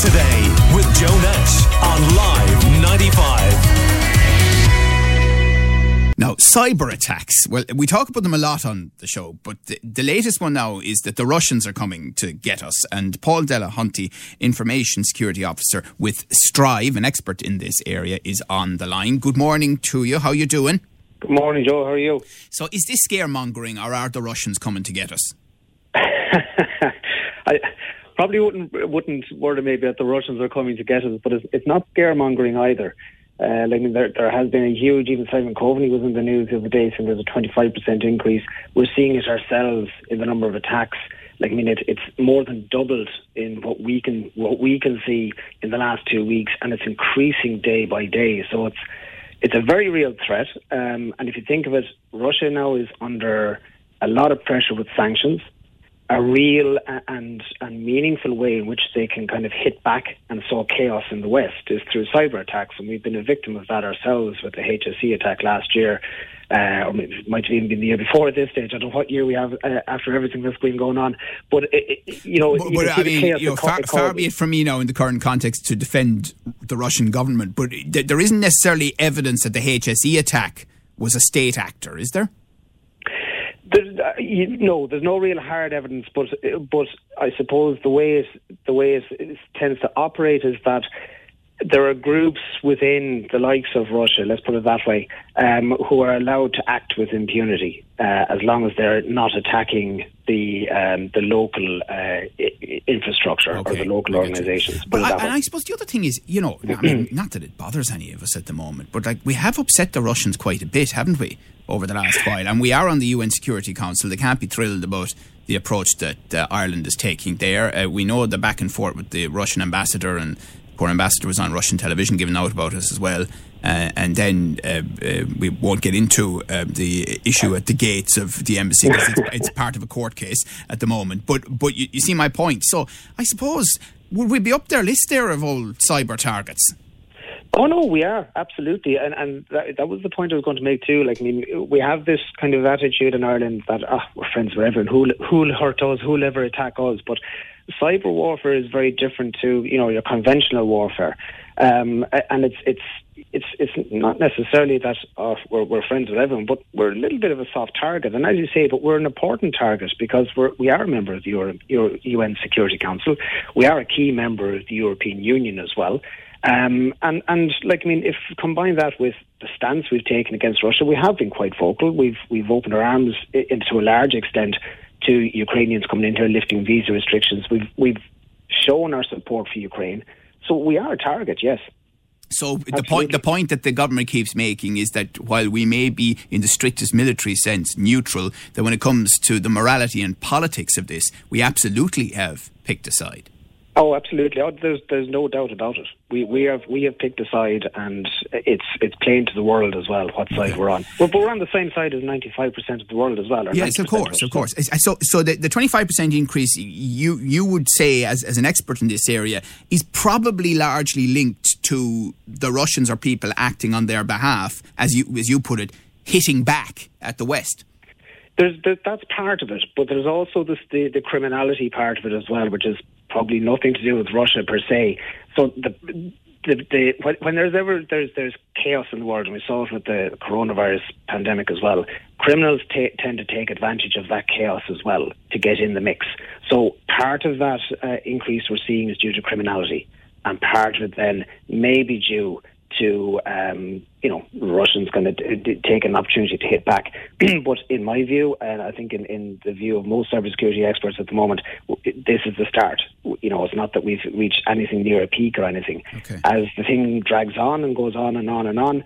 today with Joe Nash on Live 95. Now, cyber attacks. Well, we talk about them a lot on the show, but the, the, latest one now is that the Russians are coming to get us. And Paul Delahunty, Information Security Officer with Stryve, an expert in this area, is on the line. Good morning to you. How you doing? Good morning, Joe. How are you? So, is this scaremongering, or are the Russians coming to get us? Probably wouldn't wouldn't word it maybe that the Russians are coming to get us, but it's, it's not scaremongering either. Uh, like, I mean, there, there has been a huge, even Simon Coveney was in the news the other day saying there's a 25% increase. We're seeing it ourselves in the number of attacks. Like, I mean, it, it's more than doubled in what we can what we can see in the last two weeks, and it's increasing day by day. So it's it's a very real threat. Um, and if you think of it, Russia now is under a lot of pressure with sanctions a real and and meaningful way in which they can kind of hit back and sow chaos in the West is through cyber attacks, and we've been a victim of that ourselves with the HSE attack last year. Uh, or it might have even been the year before at this stage. I don't know what year we have uh, after everything that's been going on. But, it, it, you know, but, but I mean, you know, far, far be it from me now in the current context to defend the Russian government, but there isn't necessarily evidence that the HSE attack was a state actor, is there? There's, uh, you, no, there's no real hard evidence, but but I suppose the way it the way it, it tends to operate is that there are groups within the likes of Russia, let's put it that way, um, who are allowed to act with impunity uh, as long as they're not attacking the um, the local uh, infrastructure okay. or the local organisations. But I, and I suppose the other thing is, you know, I mean, not that it bothers any of us at the moment, but like we have upset the Russians quite a bit, haven't we, over the last while? And we are on the UN Security Council. They can't be thrilled about the approach that uh, Ireland is taking there. Uh, we know the back and forth with the Russian ambassador and poor ambassador was on Russian television giving out about us as well. Uh, and then uh, uh, we won't get into uh, the issue at the gates of the embassy because it's, it's, part of a court case at the moment. But but you, you, see my point. So I suppose would we be up their list there of all cyber targets? Oh no, we are absolutely, and and that, that, was the point I was going to make too. Like, I mean, we have this kind of attitude in Ireland that ah, we're friends forever, and who'll who'll hurt us, who'll ever attack us, but cyber warfare is very different to you know your conventional warfare, um, and it's it's it's it's not necessarily that uh, we're, we're friends with everyone, but we're a little bit of a soft target. And as you say, but we're an important target because we're we are a member of the Euro, Euro, UN Security Council. We are a key member of the European Union as well. Um, and and like I mean, if combine that with the stance we've taken against Russia, we have been quite vocal. We've we've opened our arms into a large extent to Ukrainians coming in here lifting visa restrictions. We've we've shown our support for Ukraine, so we are a target. Yes. So Absolutely. the point the point that the government keeps making is that while we may be in the strictest military sense neutral, that when it comes to the morality and politics of this, we absolutely have picked a side. Oh, absolutely. Oh, there's there's no doubt about it. We we have we have picked a side, and it's it's plain to the world as well what side we're on. But, but we're on the same side as ninety five percent of the world as well. Yes, of course, of course. So so the the twenty five percent increase you you would say as as an expert in this area is probably largely linked to the Russians or people acting on their behalf, as you as you put it, hitting back at the West. There's, that's part of it, but there's also this, the, the criminality part of it as well, which is probably nothing to do with Russia per se. So the the, the, when there's ever there's there's chaos in the world, and we saw it with the coronavirus pandemic as well. Criminals t- tend to take advantage of that chaos as well to get in the mix. So part of that uh, increase we're seeing is due to criminality, and part of it then may be due to um, you know Russians going to d- d- take an opportunity to hit back. but in my view, and I think in, in the view of most cybersecurity experts at the moment, this is the start. You know, it's not that we've reached anything near a peak or anything. Okay. As the thing drags on and goes on and on and on,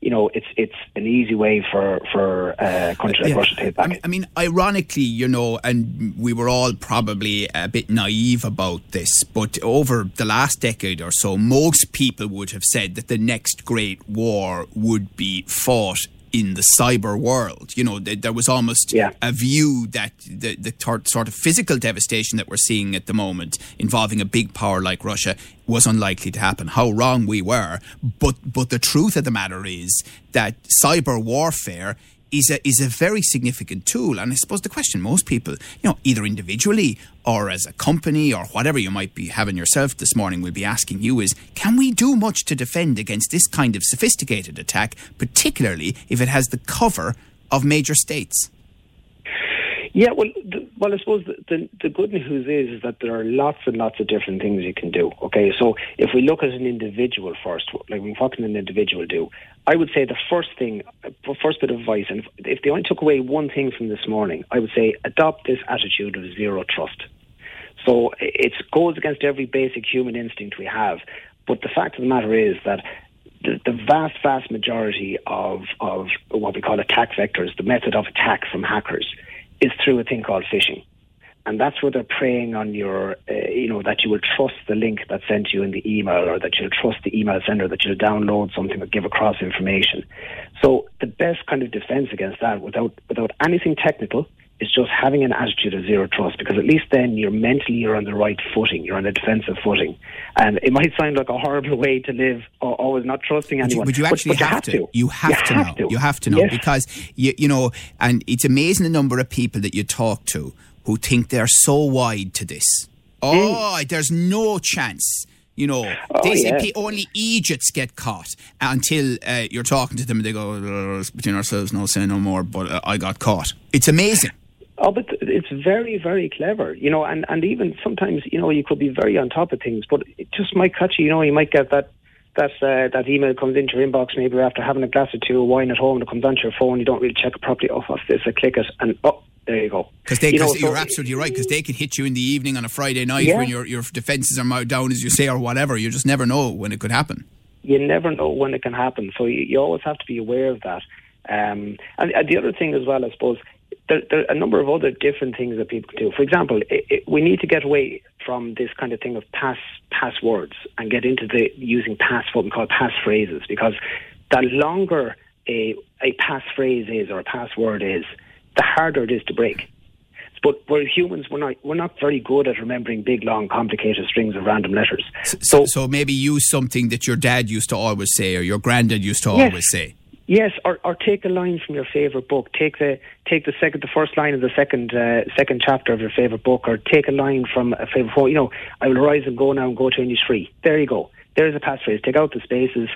you know, it's it's an easy way for for uh, a country like yeah. Russia to hit back. I mean, ironically, you know, and we were all probably a bit naive about this, but over the last decade or so, most people would have said that the next great war would be fought in the cyber world. You know, there was almost yeah. a view that the, the sort of physical devastation that we're seeing at the moment involving a big power like Russia was unlikely to happen. How wrong we were. But, but the truth of the matter is that cyber warfare is a is a very significant tool. And I suppose the question most people, you know, either individually or as a company or whatever you might be having yourself this morning, will be asking you is: Can we do much to defend against this kind of sophisticated attack, particularly if it has the cover of major states? Yeah, well, the, well, I suppose the, the, the good news is, is that there are lots and lots of different things you can do. Okay, so if we look at an individual first, like what can an individual do? I would say the first thing, uh, first bit of advice, and if, if they only took away one thing from this morning, I would say adopt this attitude of zero trust. So it goes against every basic human instinct we have. But the fact of the matter is that the, the, vast, vast majority of, of what we call attack vectors, the method of attack from hackers, is through a thing called phishing. And that's where they're preying on your, uh, you know, that you will trust the link that's sent you in the email or that you'll trust the email sender, that you'll download something or give across information. So the best kind of defense against that without, without anything technical is just having an attitude of zero trust because at least then you're mentally you're on the right footing, you're on a defensive footing. And it might sound like a horrible way to live, or always not trusting anyone. But you, but you actually but, but have, you to. to. You have you to have know. To. You have to know yes. because you you know, and it's amazing the number of people that you talk to who think they're so wide to this. Oh, mm. there's no chance. You know, oh, they yeah. say only eejits get caught until uh, you're talking to them and they go, between ourselves, no say no more, but uh, I got caught. It's amazing. Oh, but it's very, very clever, you know, and, and even sometimes, you know, you could be very on top of things, but it just might catch you, you know, you might get that that uh, that email comes into your inbox maybe after having a glass or two of wine at home and it comes onto your phone, you don't really check it properly, oh, what's this, I click it, and oh, there you go. Because they, you know, you're absolutely right. Because they could hit you in the evening on a Friday night Yeah. when your your defences are down, as you say, or whatever. You just never know when it could happen. you never know when it can happen, so you, you always have to be aware of that. Um, and, and the other thing as well, I suppose, there, there are a number of other different things that people can do. For example, it, it, we need to get away from this kind of thing of pass passwords and get into the using pass what we call pass phrases because the longer a a passphrase is or a password is, the harder it is to break. But we're humans, we're not we're not very good at remembering big, long, complicated strings of random letters. So, so maybe use something that your dad used to always say or your granddad used to Yes. always say. Yes, or, or take a line from your favorite book. Take the take the second, the first line of the second uh, second chapter of your favorite book, or take a line from a favorite. You know, I will rise and go now and go to Innisfree. There you go. There's a passphrase. Take out the spaces,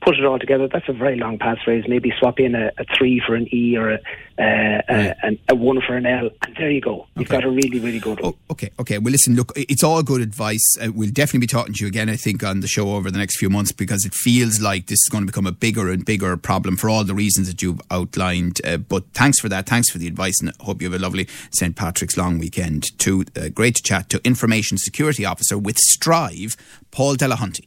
put it all together. That's a very long passphrase. Maybe swap in a, a three for an e or a, uh, a, a one for an l, and there you go. You've Okay. got a really really good one. Oh, okay, okay. Well, listen, look, it's all good advice. Uh, we'll definitely be talking to you again, I think, on the show over the next few months because it feels like this is going to become a bigger and bigger problem for all the reasons that you've outlined. Uh, but thanks for that. Thanks for the advice, and I hope you have a lovely St. Patrick's long weekend too. Uh, great to chat to Information Security Officer with Stryve, Paul Delahunty.